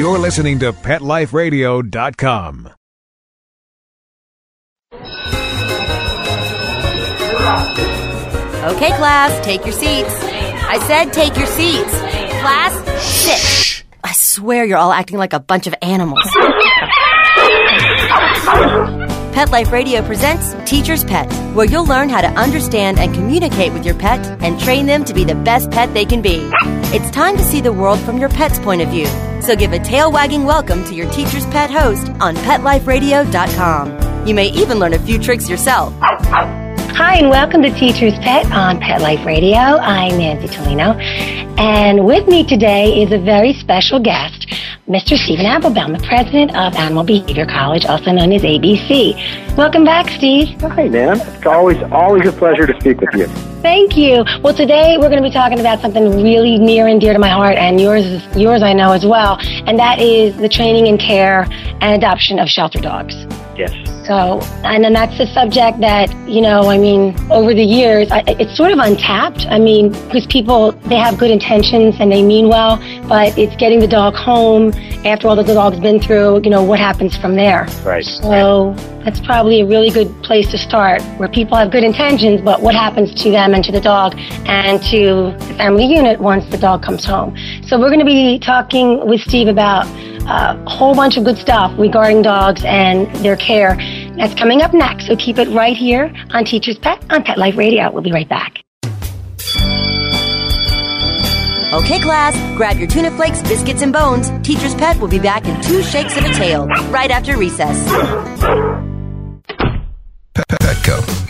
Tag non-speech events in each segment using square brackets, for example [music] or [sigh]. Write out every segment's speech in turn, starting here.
You're listening to PetLifeRadio.com. Okay, class, take your seats. I said take your seats. Class, sit. I swear you're all acting like a bunch of animals. [laughs] Pet Life Radio presents Teacher's Pet, where you'll learn how to understand and communicate with your pet and train them to be the best pet they can be. It's time to see the world from your pet's point of view. So give a tail wagging welcome to your Teacher's Pet host on PetLifeRadio.com. You may even learn a few tricks yourself. Hi, and welcome to Teacher's Pet on Pet Life Radio. I'm Nancy Tolino, and with me today is a very special guest, Mr. Steven Appelbaum, the president of Animal Behavior College, also known as ABC. Welcome back, Steve. Hi, Nan. It's always always a pleasure to speak with you. Thank you. Well, today we're going to be talking about something really near and dear to my heart, and yours, yours I know as well, and that is the training and care and adoption of shelter dogs. Yes. So, and then that's the subject that, you know, I mean, over the years, I, it's sort of untapped. I mean, because people, they have good intentions and they mean well, but it's getting the dog home after all that the dog's been through, you know, what happens from there. Right. So that's probably a really good place to start where people have good intentions, but what happens to them and to the dog and to the family unit once the dog comes home. So we're going to be talking with Steve about Uh, a whole bunch of good stuff regarding dogs and their care. That's coming up next, so keep it right here on Teacher's Pet on Pet Life Radio. We'll be right back. Okay, class, grab your tuna flakes, biscuits, and bones. Teacher's Pet will be back in two shakes of a tail right after recess. Petco, where the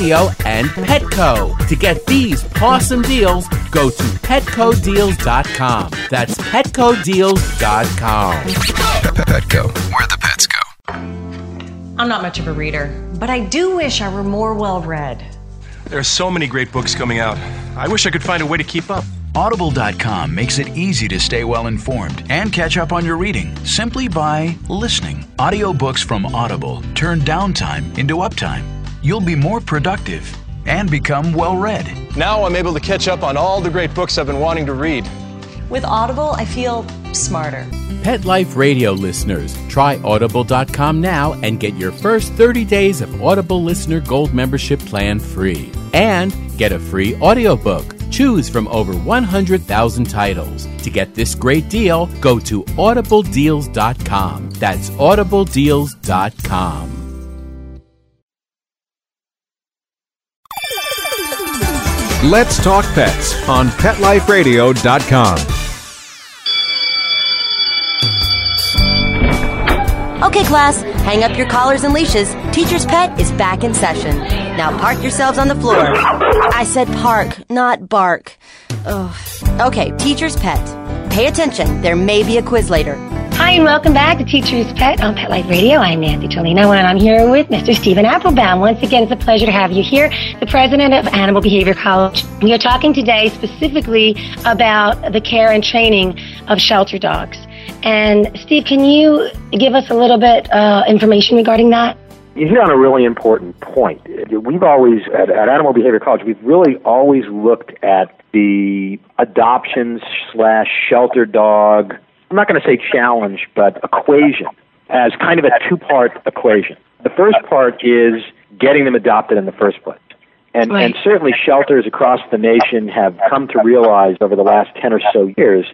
and Petco. To get these awesome deals, go to petcodeals.com. That's petcodeals.com. Petco, where the pets go. I'm not much of a reader, but I do wish I were more well read. There are so many great books coming out. I wish I could find a way to keep up. Audible.com makes it easy to stay well informed and catch up on your reading simply by listening. Audiobooks from Audible turn downtime into uptime. You'll be more productive and become well read. Now I'm able to catch up on all the great books I've been wanting to read. With Audible, I feel smarter. Pet Life Radio listeners, try audible.com now and get your first 30 days of Audible Listener Gold membership plan free. And get a free audiobook. Choose from over 100,000 titles. To get this great deal, go to audibledeals.com. That's audibledeals.com. Let's Talk Pets on PetLifeRadio.com. Okay, class, hang up your collars and leashes. Teacher's Pet is back in session. Now park yourselves on the floor. I said park, not bark. Ugh. Okay, Teacher's Pet. Pay attention, there may be a quiz later. Hi, and welcome back to Teacher's Pet on Pet Life Radio. I'm Nancy Tolino, and I'm here with Mr. Steven Appelbaum. Once again, it's a pleasure to have you here, the president of Animal Behavior College. We are talking today specifically about the care and training of shelter dogs. And Steve, can you give us a little bit uh, information regarding that? You hit on a really important point. We've always, at, at Animal Behavior College, we've really always looked at the adoption slash shelter dog, I'm not going to say challenge, but equation as kind of a two part equation. The first part is getting them adopted in the first place. And, Right. and certainly shelters across the nation have come to realize over the last 10 or so years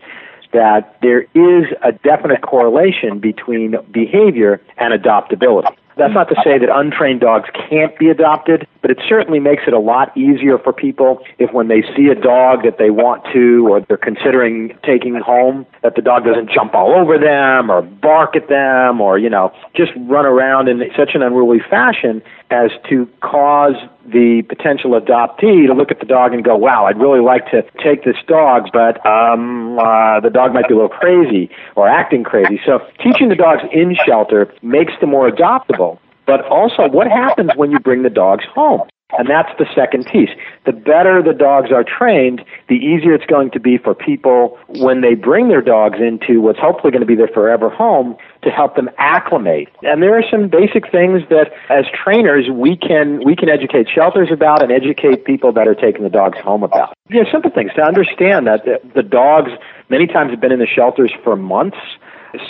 that there is a definite correlation between behavior and adoptability. That's not to say that untrained dogs can't be adopted, but it certainly makes it a lot easier for people if when they see a dog that they want to or they're considering taking home, that the dog doesn't jump all over them or bark at them or, you know, just run around in such an unruly fashion as to cause the potential adoptee to look at the dog and go, wow, I'd really like to take this dog, but um, uh, the dog might be a little crazy or acting crazy. So teaching the dogs in shelter makes them more adoptable. But also, what happens when you bring the dogs home? And that's the second piece. The better the dogs are trained, the easier it's going to be for people when they bring their dogs into what's hopefully going to be their forever home to help them acclimate. And there are some basic things that as trainers we can we can educate shelters about and educate people that are taking the dogs home about. Yeah, simple things to understand that the, the dogs many times have been in the shelters for months.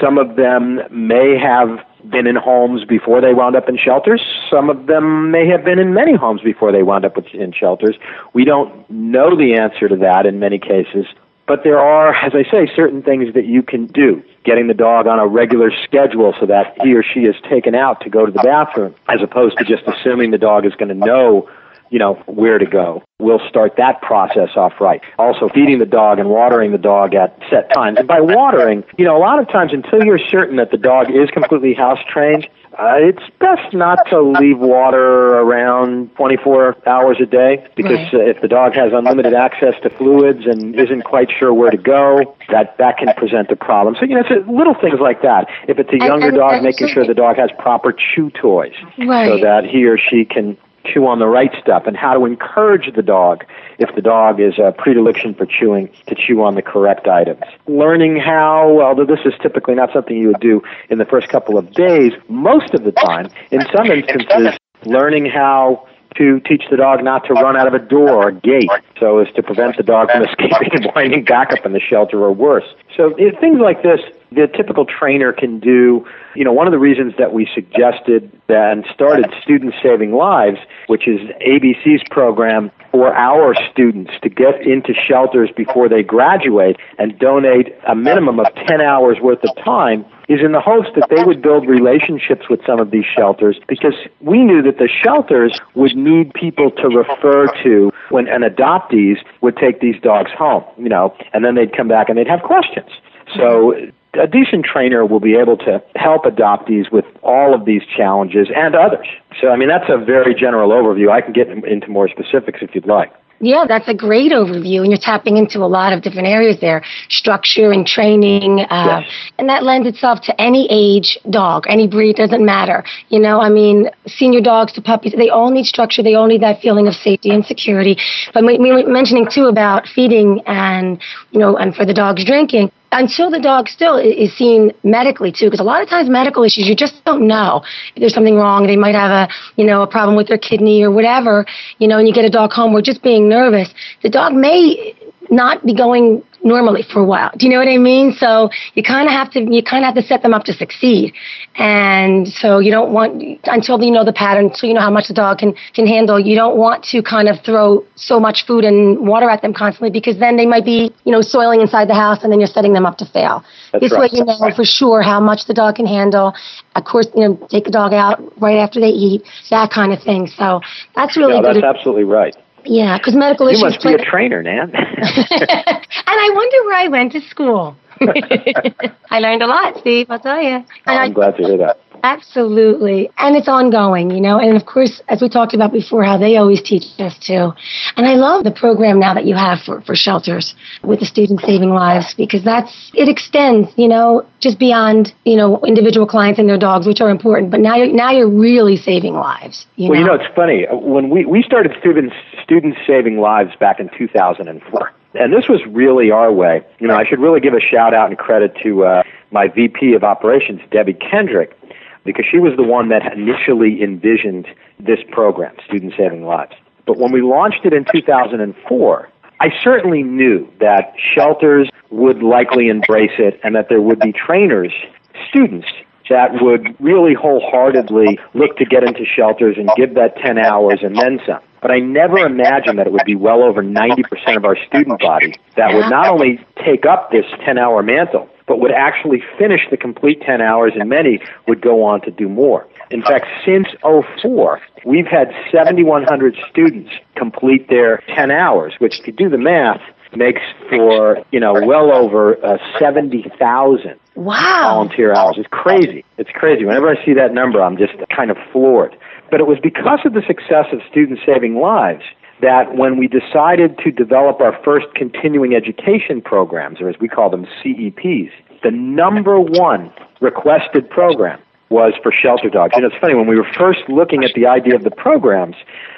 Some of them may have been in homes before they wound up in shelters. Some of them may have been in many homes before they wound up in shelters. We don't know the answer to that in many cases. But there are, as I say, certain things that you can do. Getting the dog on a regular schedule so that he or she is taken out to go to the bathroom, as opposed to just assuming the dog is going to know you know, where to go. We'll start that process off right. Also, feeding the dog and watering the dog at set times. And by watering, you know, a lot of times until you're certain that the dog is completely house trained, uh, it's best not to leave water around 24 hours a day because Right. uh, if the dog has unlimited access to fluids and isn't quite sure where to go, that that can present a problem. So you know, it's little things like that. If it's a younger and- dog, and making so- sure the dog has proper chew toys so that he or she can chew on the right stuff and how to encourage the dog if the dog is a predilection for chewing to chew on the correct items learning how although this is typically not something you would do in the first couple of days most of the time in some instances learning how to teach the dog not to run out of a door or a gate so as to prevent the dog from [laughs] escaping and winding back up in the shelter or worse. So things like this, the typical trainer can do. You know, one of the reasons that we suggested and started Students Saving Lives, which is ABC's program for our students to get into shelters before they graduate and donate a minimum of 10 hours worth of time is in the hopes that they would build relationships with some of these shelters because we knew that the shelters would need people to refer to when an adoptees would take these dogs home, you know, and then they'd come back and they'd have questions. So a decent trainer will be able to help adoptees with all of these challenges and others. So I mean that's a very general overview. I can get into more specifics if you'd like. Yeah, that's a great overview, and you're tapping into a lot of different areas there structure and training. Uh, Yes. And that lends itself to any age dog, any breed, doesn't matter. You know, I mean, senior dogs to puppies, they all need structure. They all need that feeling of safety and security. But we, we were mentioning too about feeding and, you know, and for the dogs drinking. Until the dog still is seen medically too, because a lot of times medical issues you just don't know if there's something wrong. They might have a you know a problem with their kidney or whatever, you know, and you get a dog home or just being nervous. The dog may not be going normally for a while. Do you know what I mean? So you kind of have to you kind of have to set them up to succeed, and so you don't want until you know the pattern, until you know how much the dog can can handle. You don't want to kind of throw so much food and water at them constantly because then they might be you know soiling inside the house, and then you're setting them up to fail. That's this right. way, you know for sure how much the dog can handle. Of course, you know take the dog out right after they eat, that kind of thing. So that's really good. that's absolutely right. Yeah, because medical You issues. You must be play- a trainer, Nan. [laughs] and I wonder where I went to school. [laughs] I learned a lot, Steve. I'll tell you. And I, I'm glad to hear that. Absolutely, and it's ongoing, you know. And of course, as we talked about before, how they always teach us too. And I love the program now that you have for for shelters with the students saving lives because that's it extends, you know, just beyond you know individual clients and their dogs, which are important. But now you're now you're really saving lives. You well, know? you know, it's funny. When we, we started students students saving lives back in 2004, and this was really our way. You know, I should really give a shout out and credit to uh, my VP of operations, Debbie Kendrick, because she was the one that initially envisioned this program, Student Saving Lives. But when we launched it in 2004, I certainly knew that shelters would likely embrace it and that there would be trainers, students that would really wholeheartedly look to get into shelters and give that 10 hours and then some. But I never imagined that it would be well over 90% of our student body that would not only take up this 10 hour mantle, but would actually finish the complete 10 hours, and many would go on to do more. In fact, since 04, we've had 7,100 students complete their 10 hours, which, if you do the math, makes for, you know, well over uh, 70,000 Wow. volunteer hours. It's crazy. It's crazy. Whenever I see that number, I'm just kind of floored. But it was because of the success of Students Saving Lives that when we decided to develop our first continuing education programs, or as we call them, CEPs, the number one requested program was for shelter dogs. Know, it's funny, when we were first looking at the idea of the programs,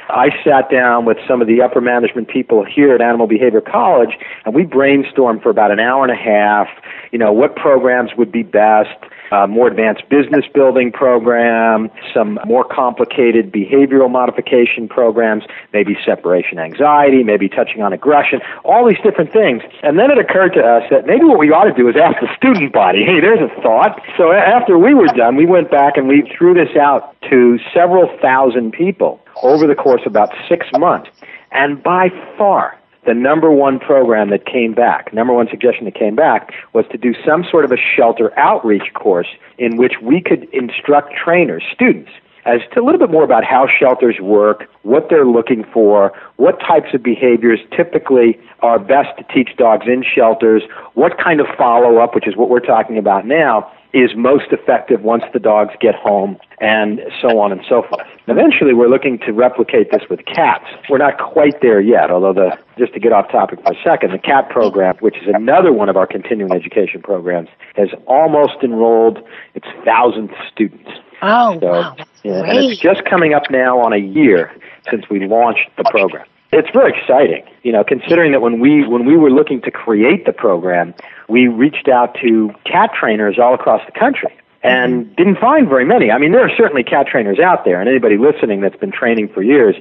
I sat down with some of the upper management people here at Animal Behavior College, and we brainstormed for about an hour and a half, you know, what programs would be best, uh, more advanced business building program, some more complicated behavioral modification programs, maybe separation anxiety, maybe touching on aggression, all these different things. And then it occurred to us that maybe what we ought to do is ask the student body, hey, there's a thought. So after we were done, we went back and we threw this out to several thousand people over the course of about six months. And by far, the number one program that came back, number one suggestion that came back, was to do some sort of a shelter outreach course in which we could instruct trainers, students, as to a little bit more about how shelters work, what they're looking for, what types of behaviors typically are best to teach dogs in shelters, what kind of follow up, which is what we're talking about now, is most effective once the dogs get home, and so on and so forth. Eventually, we're looking to replicate this with cats. We're not quite there yet, although the just to get off topic for a second, the cat program, which is another one of our continuing education programs, has almost enrolled its thousandth student. Oh, So, wow. Yeah, and it's just coming up now on a year since we launched the program. It's very exciting, you know, considering that when we when we were looking to create the program, we reached out to cat trainers all across the country and didn't find very many. I mean, there are certainly cat trainers out there, and anybody listening that's been training for years,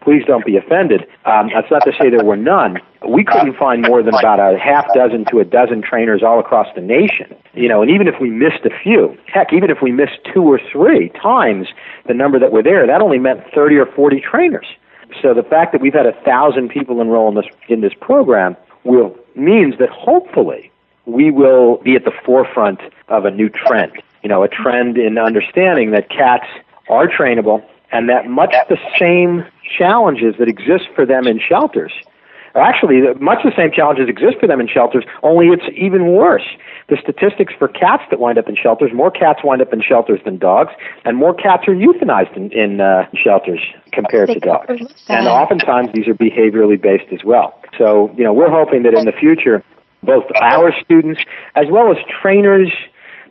please don't be offended. Um, that's not to say there were none. We couldn't find more than about a half dozen to a dozen trainers all across the nation. You know, and even if we missed a few, heck, even if we missed two or three times the number that were there, that only meant 30 or 40 trainers. So the fact that we've had a thousand people enroll in this in this program will means that hopefully we will be at the forefront of a new trend. You know, a trend in understanding that cats are trainable and that much the same challenges that exist for them in shelters actually much the same challenges exist for them in shelters, only it's even worse. The statistics for cats that wind up in shelters, more cats wind up in shelters than dogs, and more cats are euthanized in, in uh, shelters compared to dogs. And oftentimes these are behaviorally based as well. So, you know, we're hoping that in the future, both our students as well as trainers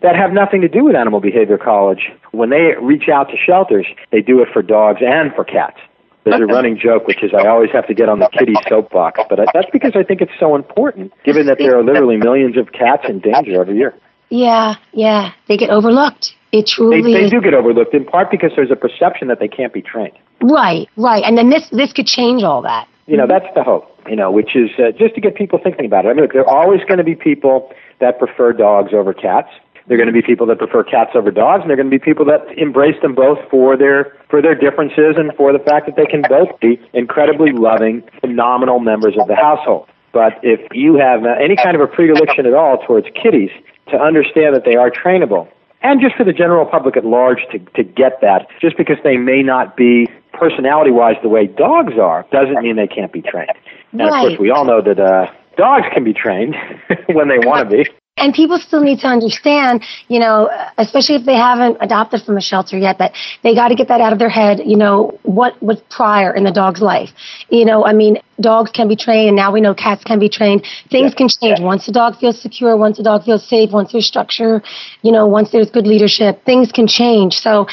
that have nothing to do with Animal Behavior College, when they reach out to shelters, they do it for dogs and for cats. There's a [laughs] running joke, which is I always have to get on the kitty soapbox, but I, that's because I think it's so important, given that there are literally millions of cats in danger every year. Yeah, yeah. They get overlooked. It They, truly they is. do get overlooked, in part because there's a perception that they can't be trained. Right, right. And then this this could change all that. You know, that's the hope, you know, which is uh, just to get people thinking about it. I mean, look, there are always going to be people that prefer dogs over cats. There are going to be people that prefer cats over dogs, and there are going to be people that embrace them both for their for their differences and for the fact that they can both be incredibly loving, phenomenal members of the household. But if you have uh, any kind of a predilection at all towards kitties, to understand that they are trainable, and just for the general public at large to, to get that, just because they may not be personality wise the way dogs are, doesn't mean they can't be trained. And of course, we all know that uh, dogs can be trained [laughs] when they want to be. And people still need to understand, you know, especially if they haven't adopted from a shelter yet, that they got to get that out of their head. You know, what was prior in the dog's life? You know, I mean, dogs can be trained, and now we know cats can be trained. Things can change once a dog feels secure, once a dog feels safe, once there's structure, you know, once there's good leadership. Things can change. So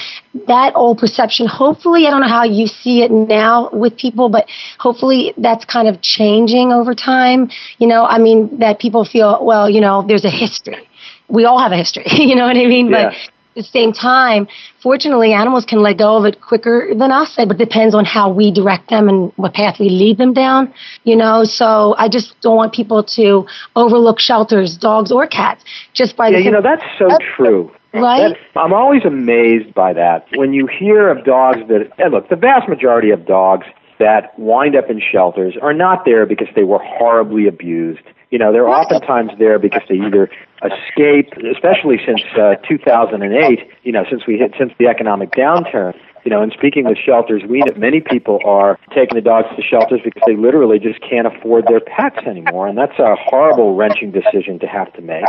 that old perception, hopefully, I don't know how you see it now with people, but hopefully that's kind of changing over time. You know, I mean, that people feel, well, you know, there's a history. We all have a history, [laughs] you know what I mean? Yeah. But the same time, fortunately, animals can let go of it quicker than us, but it depends on how we direct them and what path we lead them down, you know? So I just don't want people to overlook shelters, dogs or cats, just by Yeah, the you know, that's so true. Right? I'm always amazed by that. When you hear of dogs that, and look, the vast majority of dogs that wind up in shelters are not there because they were horribly abused. You know, they're oftentimes there because they either escape, especially since uh, 2008. You know, since we hit since the economic downturn. You know, in speaking with shelters, we many people are taking the dogs to shelters because they literally just can't afford their pets anymore, and that's a horrible, wrenching decision to have to make.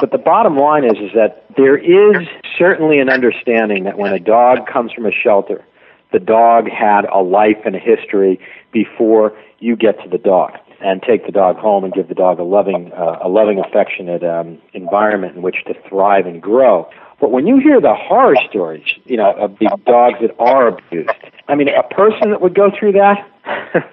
But the bottom line is, is that there is certainly an understanding that when a dog comes from a shelter, the dog had a life and a history before you get to the dog and take the dog home and give the dog a loving, uh, a loving, affectionate um, environment in which to thrive and grow. But when you hear the horror stories, you know, of the dogs that are abused, I mean, a person that would go through that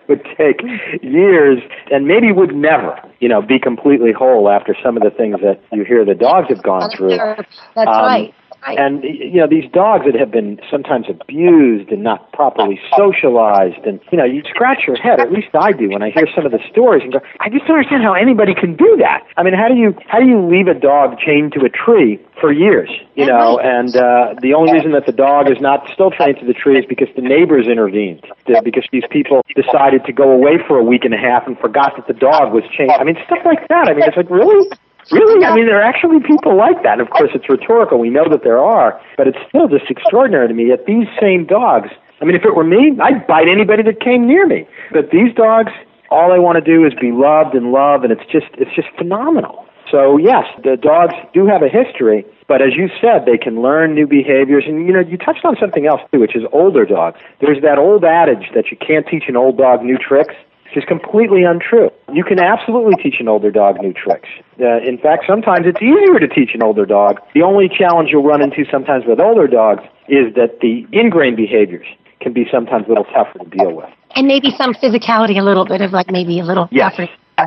[laughs] would take years and maybe would never, you know, be completely whole after some of the things that you hear the dogs have gone through. That's Um, right. Right. And you know these dogs that have been sometimes abused and not properly socialized, and you know you scratch your head. At least I do when I hear some of the stories and go, I just don't understand how anybody can do that. I mean, how do you how do you leave a dog chained to a tree for years? You know, and uh, the only reason that the dog is not still chained to the tree is because the neighbors intervened, because these people decided to go away for a week and a half and forgot that the dog was chained. I mean, stuff like that. I mean, it's like really. Really? I mean, there are actually people like that. Of course, it's rhetorical. We know that there are, but it's still just extraordinary to me that these same dogs. I mean, if it were me, I'd bite anybody that came near me. But these dogs, all they want to do is be loved and love, and it's just it's just phenomenal. So yes, the dogs do have a history, but as you said, they can learn new behaviors. And you know, you touched on something else too, which is older dogs. There's that old adage that you can't teach an old dog new tricks is completely untrue. You can absolutely teach an older dog new tricks. Uh, in fact, sometimes it's easier to teach an older dog. The only challenge you'll run into sometimes with older dogs is that the ingrained behaviors can be sometimes a little tougher to deal with. and maybe some physicality, a little bit of like maybe a little Yes. tougher. [laughs]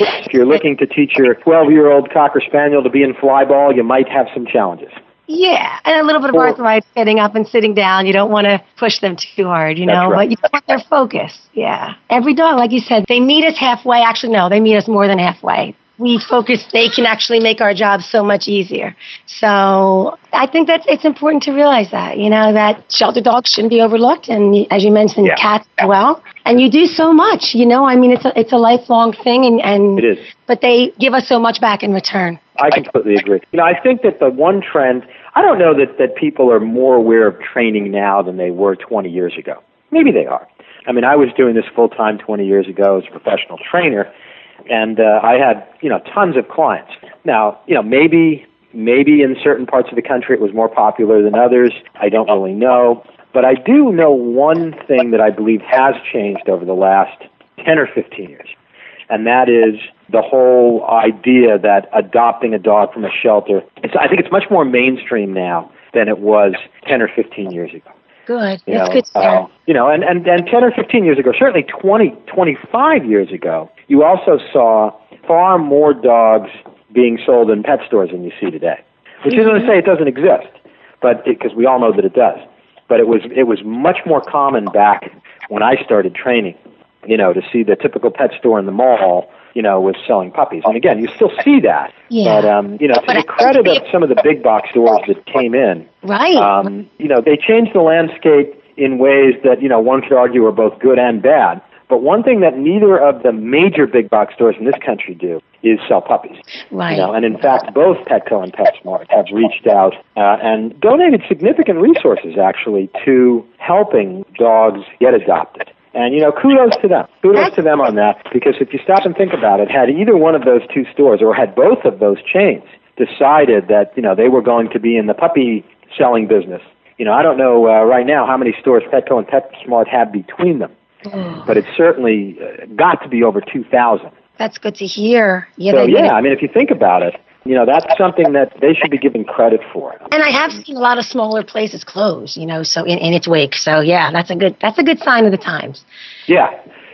If you're looking to teach your 12 year old Cocker Spaniel to be in fly ball, you might have some challenges. Yeah, and a little bit of Or- arthritis getting up and sitting down. You don't want to push them too hard, you know, right. but you want their focus. Yeah. Every dog, like you said, they meet us halfway. Actually, no, they meet us more than halfway. We focus, they can actually make our job so much easier. So I think that it's important to realize that, you know, that shelter dogs shouldn't be overlooked. And as you mentioned, Yeah. cats as well. And you do so much, you know, I mean, it's a, it's a lifelong thing and, and It is. but they give us so much back in return. I completely agree. You know, I think that the one trend, I don't know that, that people are more aware of training now than they were 20 years ago. Maybe they are. I mean, I was doing this full time 20 years ago as a professional trainer, and uh, I had, you know, tons of clients. Now, you know, maybe maybe in certain parts of the country it was more popular than others. I don't really know. But I do know one thing that I believe has changed over the last 10 or 15 years and that is the whole idea that adopting a dog from a shelter. It's, I think it's much more mainstream now than it was 10 or 15 years ago. Good. You That's know, good uh, you know, and, and, and 10 or 15 years ago, certainly 20, 25 years ago, you also saw far more dogs being sold in pet stores than you see today. Which isn't to say it doesn't exist, but because we all know that it does. But it was it was much more common back when I started training, you know, to see the typical pet store in the mall, you know, was selling puppies. And again, you still see that. Yeah. But um, you know, to the credit of some of the big box stores that came in, Right. um, you know, they changed the landscape in ways that, you know, one could argue are both good and bad. But one thing that neither of the major big box stores in this country do is sell puppies. right. You know, and in fact, both Petco and PetSmart have reached out uh, and donated significant resources actually to helping dogs get adopted. And you know, kudos to them. Kudos to them on that because if you stop and think about it, had either one of those two stores or had both of those chains decided that you know they were going to be in the puppy selling business, you know, I don't know uh, right now how many stores Petco and PetSmart have between them, [sighs] but it's certainly uh, got to be over two thousand. That's good to hear. Yeah, So yeah, I mean, if you think about it, you know, that's something that they should be given credit for. And I have seen a lot of smaller places close, you know, so in, in its wake. So yeah, that's a good that's a good sign of the times. Yeah.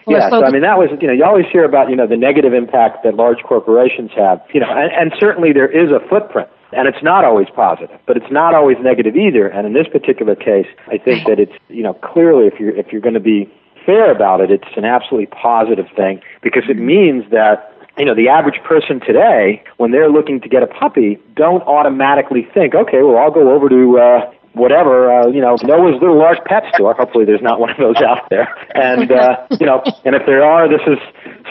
Well, Yeah, so- so I mean that was you know you always hear about you know the negative impact that large corporations have you know and, and certainly there is a footprint and it's not always positive but it's not always negative either and in this particular case I think that it's you know clearly if you're if you're going to be fair about it it's an absolutely positive thing because it means that you know the average person today when they're looking to get a puppy don't automatically think okay well I'll go over to uh, whatever, uh, you know, Noah's Little Large Pet Store. Hopefully, there's not one of those out there. And uh, [laughs] you know, and if there are, this is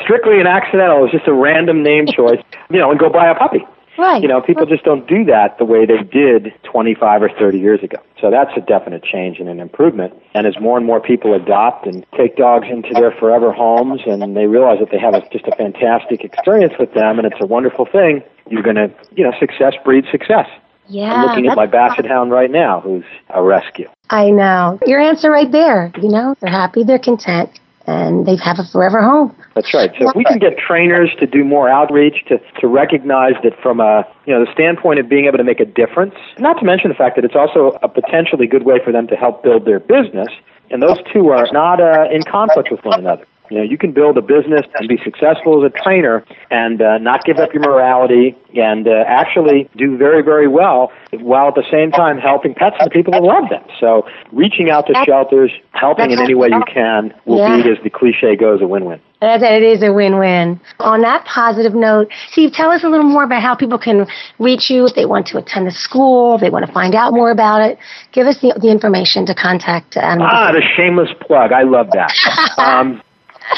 strictly an accidental. It's just a random name choice. You know, and go buy a puppy. Right. You know, people just don't do that the way they did 25 or 30 years ago. So that's a definite change and an improvement. And as more and more people adopt and take dogs into their forever homes and they realize that they have a, just a fantastic experience with them and it's a wonderful thing, you're going to, you know, success breeds success. Yeah. I'm looking at my basset hound right now who's a rescue. I know. Your answer right there. You know, they're happy, they're content, and they have a forever home. That's right. So if we can get trainers to do more outreach, to, to recognize that from a you know the standpoint of being able to make a difference, not to mention the fact that it's also a potentially good way for them to help build their business, and those two are not uh, in conflict with one another. You know, you can build a business and be successful as a trainer and uh, not give up your morality and uh, actually do very, very well while at the same time helping pets and the people that love them. So reaching out to shelters, helping in any way you can will Yeah. be, as the cliche goes, a win-win. That that it is a win-win. On that positive note, Steve, tell us a little more about how people can reach you if they want to attend the school, if they want to find out more about it. Give us the, the information to contact Animal Ah, the shameless plug. I love that. [laughs] um,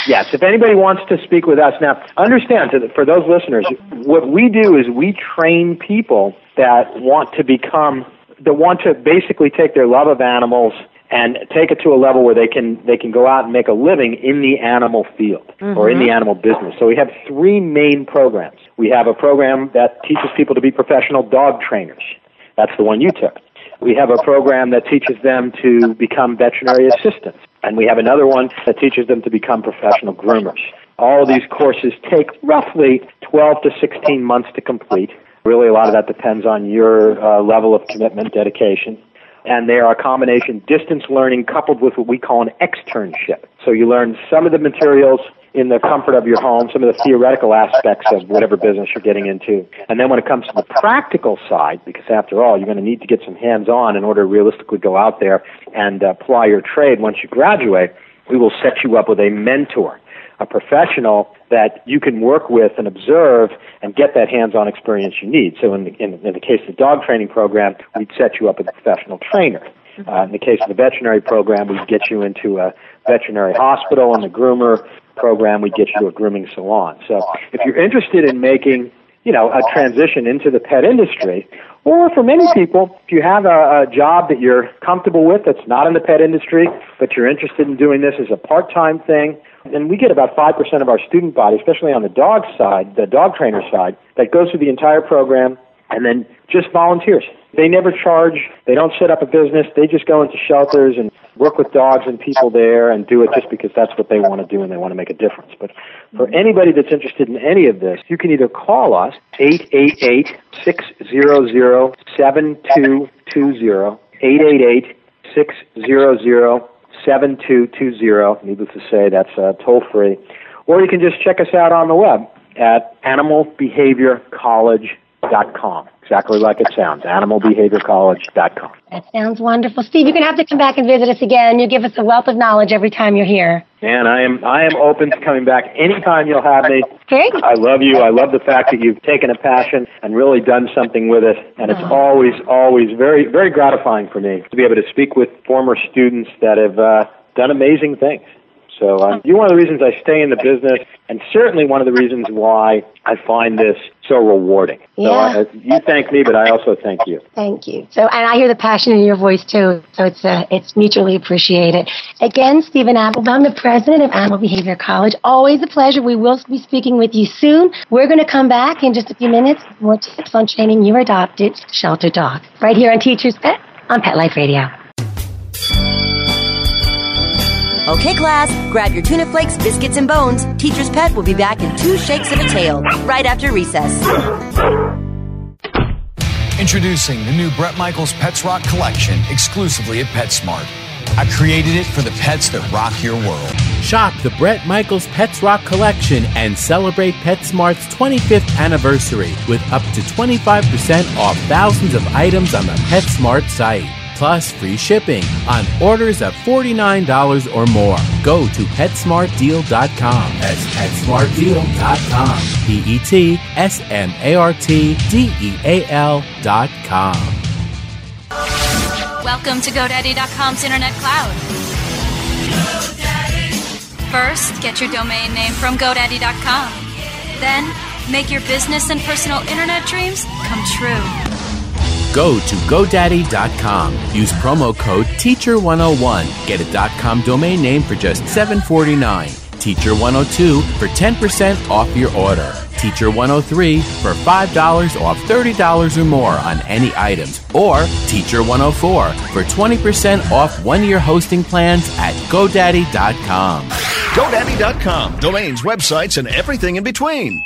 yes, if anybody wants to speak with us now, understand to, for those listeners, what we do is we train people that want to become, that want to basically take their love of animals and take it to a level where they can they can go out and make a living in the animal field or in the mm-hmm. animal business. So we have three main programs. We have a program that teaches people to be professional dog trainers. That's the one you took. We have a program that teaches them to become veterinary assistants. And we have another one that teaches them to become professional groomers. All of these courses take roughly 12 to 16 months to complete. Really, a lot of that depends on your uh, level of commitment, dedication. And they are a combination distance learning coupled with what we call an externship. So you learn some of the materials in the comfort of your home, some of the theoretical aspects of whatever business you're getting into. And then when it comes to the practical side, because after all, you're going to need to get some hands on in order to realistically go out there and uh, apply your trade once you graduate, we will set you up with a mentor, a professional that you can work with and observe and get that hands-on experience you need. So in the, in, in the case of the dog training program, we'd set you up with a professional trainer. Uh, in the case of the veterinary program, we'd get you into a veterinary hospital. and the groomer program, we'd get you to a grooming salon. So if you're interested in making, you know, a transition into the pet industry, or for many people, if you have a, a job that you're comfortable with that's not in the pet industry, but you're interested in doing this as a part-time thing, and we get about 5% of our student body, especially on the dog side, the dog trainer side, that goes through the entire program and then just volunteers. They never charge. They don't set up a business. They just go into shelters and work with dogs and people there and do it just because that's what they want to do and they want to make a difference. But for anybody that's interested in any of this, you can either call us 888-600-7220, 888-600-7220. Needless to say, that's uh, toll free. Or you can just check us out on the web at animalbehaviorcollege.com. Exactly like it sounds, animalbehaviorcollege.com. That sounds wonderful. Steve, you're going to have to come back and visit us again. You give us a wealth of knowledge every time you're here. And I am I am open to coming back anytime you'll have me. Great. I love you. I love the fact that you've taken a passion and really done something with it. And it's always, always very, very gratifying for me to be able to speak with former students that have uh, done amazing things. So uh, you're one of the reasons I stay in the business, and certainly one of the reasons why I find this so rewarding. So Yeah. I, you thank me, but I also thank you. Thank you. So, and I hear the passion in your voice too. So it's uh, it's mutually appreciated. Again, Steven Appelbaum, the president of Animal Behavior College. Always a pleasure. We will be speaking with you soon. We're going to come back in just a few minutes with more tips on training your adopted shelter dog. Right here on Teacher's Pet on Pet Life Radio. Okay, class, grab your tuna flakes, biscuits, and bones. Teacher's Pet will be back in two shakes of a tail right after recess. Introducing the new Bret Michaels Pets Rock collection exclusively at PetSmart. I created it for the pets that rock your world. Shop the Bret Michaels Pets Rock collection and celebrate PetSmart's 25th anniversary with up to 25% off thousands of items on the PetSmart site. Plus free shipping on orders of $49 or more. Go to PetSmartDeal.com. That's PetSmartDeal.com. P E T S M A R T D E A L.com. Welcome to GoDaddy.com's internet cloud. First, get your domain name from GoDaddy.com. Then, make your business and personal internet dreams come true. Go to GoDaddy.com. Use promo code TEACHER101. Get a .com domain name for just $7.49. Teacher102 for 10% off your order. Teacher 103 for $5 off $30 or more on any items. Or Teacher 104 for 20% off one year hosting plans at GoDaddy.com. GoDaddy.com. Domains, websites, and everything in between.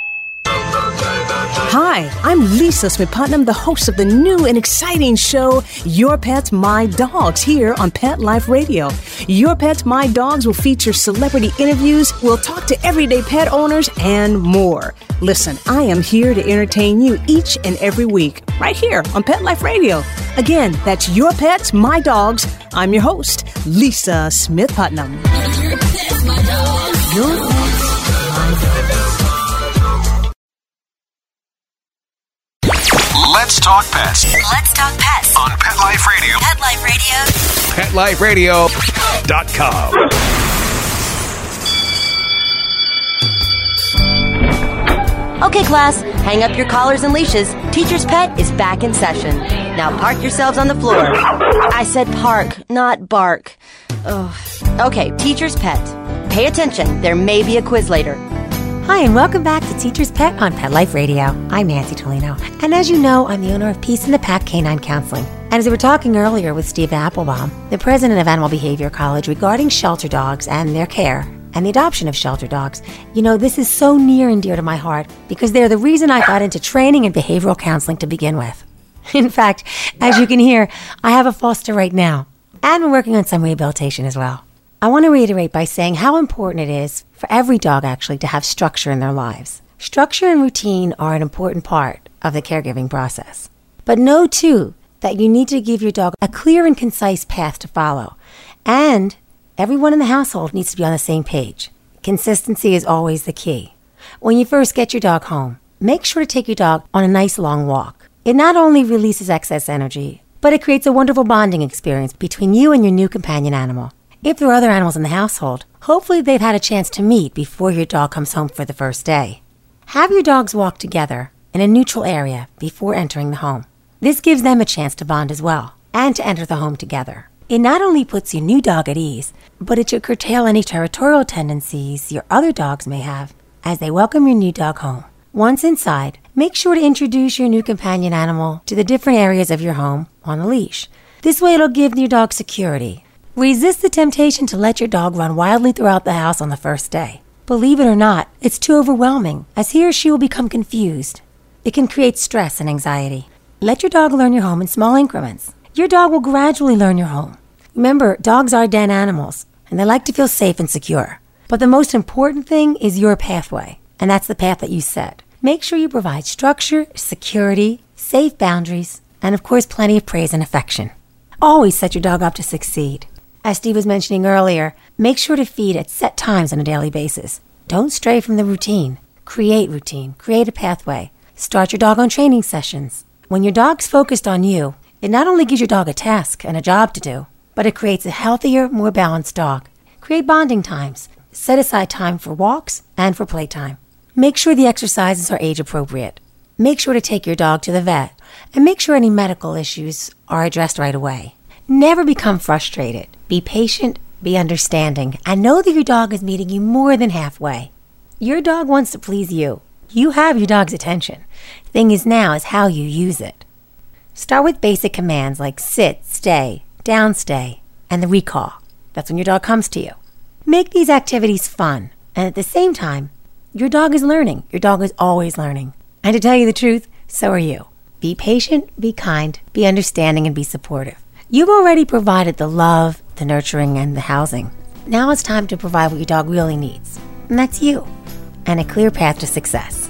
Hi, I'm Lisa Smith Putnam, the host of the new and exciting show, Your Pets, My Dogs, here on Pet Life Radio. Your Pets, My Dogs will feature celebrity interviews, we'll talk to everyday pet owners, and more. Listen, I am here to entertain you each and every week, right here on Pet Life Radio. Again, that's Your Pets, My Dogs. I'm your host, Lisa Smith Putnam. Let's talk pets Let's talk pets on Pet Life Radio. Pet Life Radio. PetLifeRadio.com. Okay, class, hang up your collars and leashes. Teacher's Pet is back in session. Now park yourselves on the floor. I said park, not bark. Ugh. Okay, Teacher's Pet. Pay attention, there may be a quiz later. Hi, and welcome back to Teacher's Pet on Pet Life Radio. I'm Nancy Tolino. And as you know, I'm the owner of Peace in the Pack Canine Counseling. And as we were talking earlier with Steve Appelbaum, the president of Animal Behavior College, regarding shelter dogs and their care and the adoption of shelter dogs, you know, this is so near and dear to my heart because they're the reason I got into training and behavioral counseling to begin with. [laughs] In fact, as you can hear, I have a foster right now, and we're working on some rehabilitation as well. I want to reiterate by saying how important it is for every dog actually to have structure in their lives. Structure and routine are an important part of the caregiving process. But know too that you need to give your dog a clear and concise path to follow. And everyone in the household needs to be on the same page. Consistency is always the key. When you first get your dog home, make sure to take your dog on a nice long walk. It not only releases excess energy, but it creates a wonderful bonding experience between you and your new companion animal. If there are other animals in the household, hopefully they've had a chance to meet before your dog comes home for the first day. Have your dogs walk together in a neutral area before entering the home. This gives them a chance to bond as well and to enter the home together. It not only puts your new dog at ease, but it should curtail any territorial tendencies your other dogs may have as they welcome your new dog home. Once inside, make sure to introduce your new companion animal to the different areas of your home on a leash. This way, it'll give your dog security Resist the temptation to let your dog run wildly throughout the house on the first day. Believe it or not, it's too overwhelming, as he or she will become confused. It can create stress and anxiety. Let your dog learn your home in small increments. Your dog will gradually learn your home. Remember, dogs are den animals, and they like to feel safe and secure. But the most important thing is your pathway, and that's the path that you set. Make sure you provide structure, security, safe boundaries, and of course, plenty of praise and affection. Always set your dog up to succeed. As Steve was mentioning earlier, make sure to feed at set times on a daily basis. Don't stray from the routine. Create routine, create a pathway. Start your dog on training sessions. When your dog's focused on you, it not only gives your dog a task and a job to do, but it creates a healthier, more balanced dog. Create bonding times. Set aside time for walks and for playtime. Make sure the exercises are age appropriate. Make sure to take your dog to the vet and make sure any medical issues are addressed right away. Never become frustrated. Be patient, be understanding, and know that your dog is meeting you more than halfway. Your dog wants to please you. You have your dog's attention. Thing is now is how you use it. Start with basic commands like sit, stay, down, stay, and the recall. That's when your dog comes to you. Make these activities fun, and at the same time, your dog is learning. Your dog is always learning. And to tell you the truth, so are you. Be patient, be kind, be understanding, and be supportive. You've already provided the love, the nurturing, and the housing. Now it's time to provide what your dog really needs, and that's you, and a clear path to success.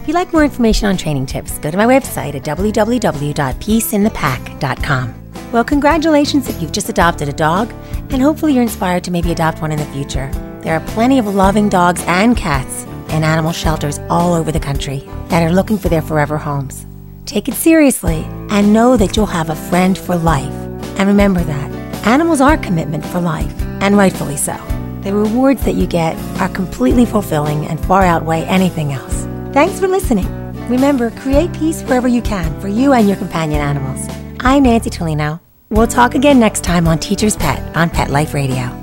If you'd like more information on training tips, go to my website at www.peaceinthepack.com. Well, congratulations if you've just adopted a dog, and hopefully you're inspired to maybe adopt one in the future. There are plenty of loving dogs and cats in animal shelters all over the country that are looking for their forever homes. Take it seriously and know that you'll have a friend for life And remember that animals are commitment for life, and rightfully so. The rewards that you get are completely fulfilling and far outweigh anything else. Thanks for listening. Remember, create peace wherever you can for you and your companion animals. I'm Nancy Tolino. We'll talk again next time on Teacher's Pet on Pet Life Radio.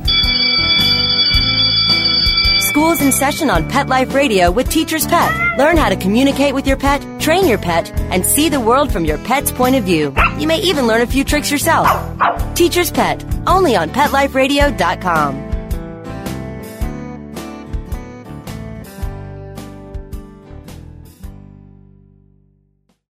School's in session on Pet Life Radio with Teacher's Pet. Learn how to communicate with your pet, train your pet, and see the world from your pet's point of view. You may even learn a few tricks yourself. Teacher's Pet, only on PetLifeRadio.com.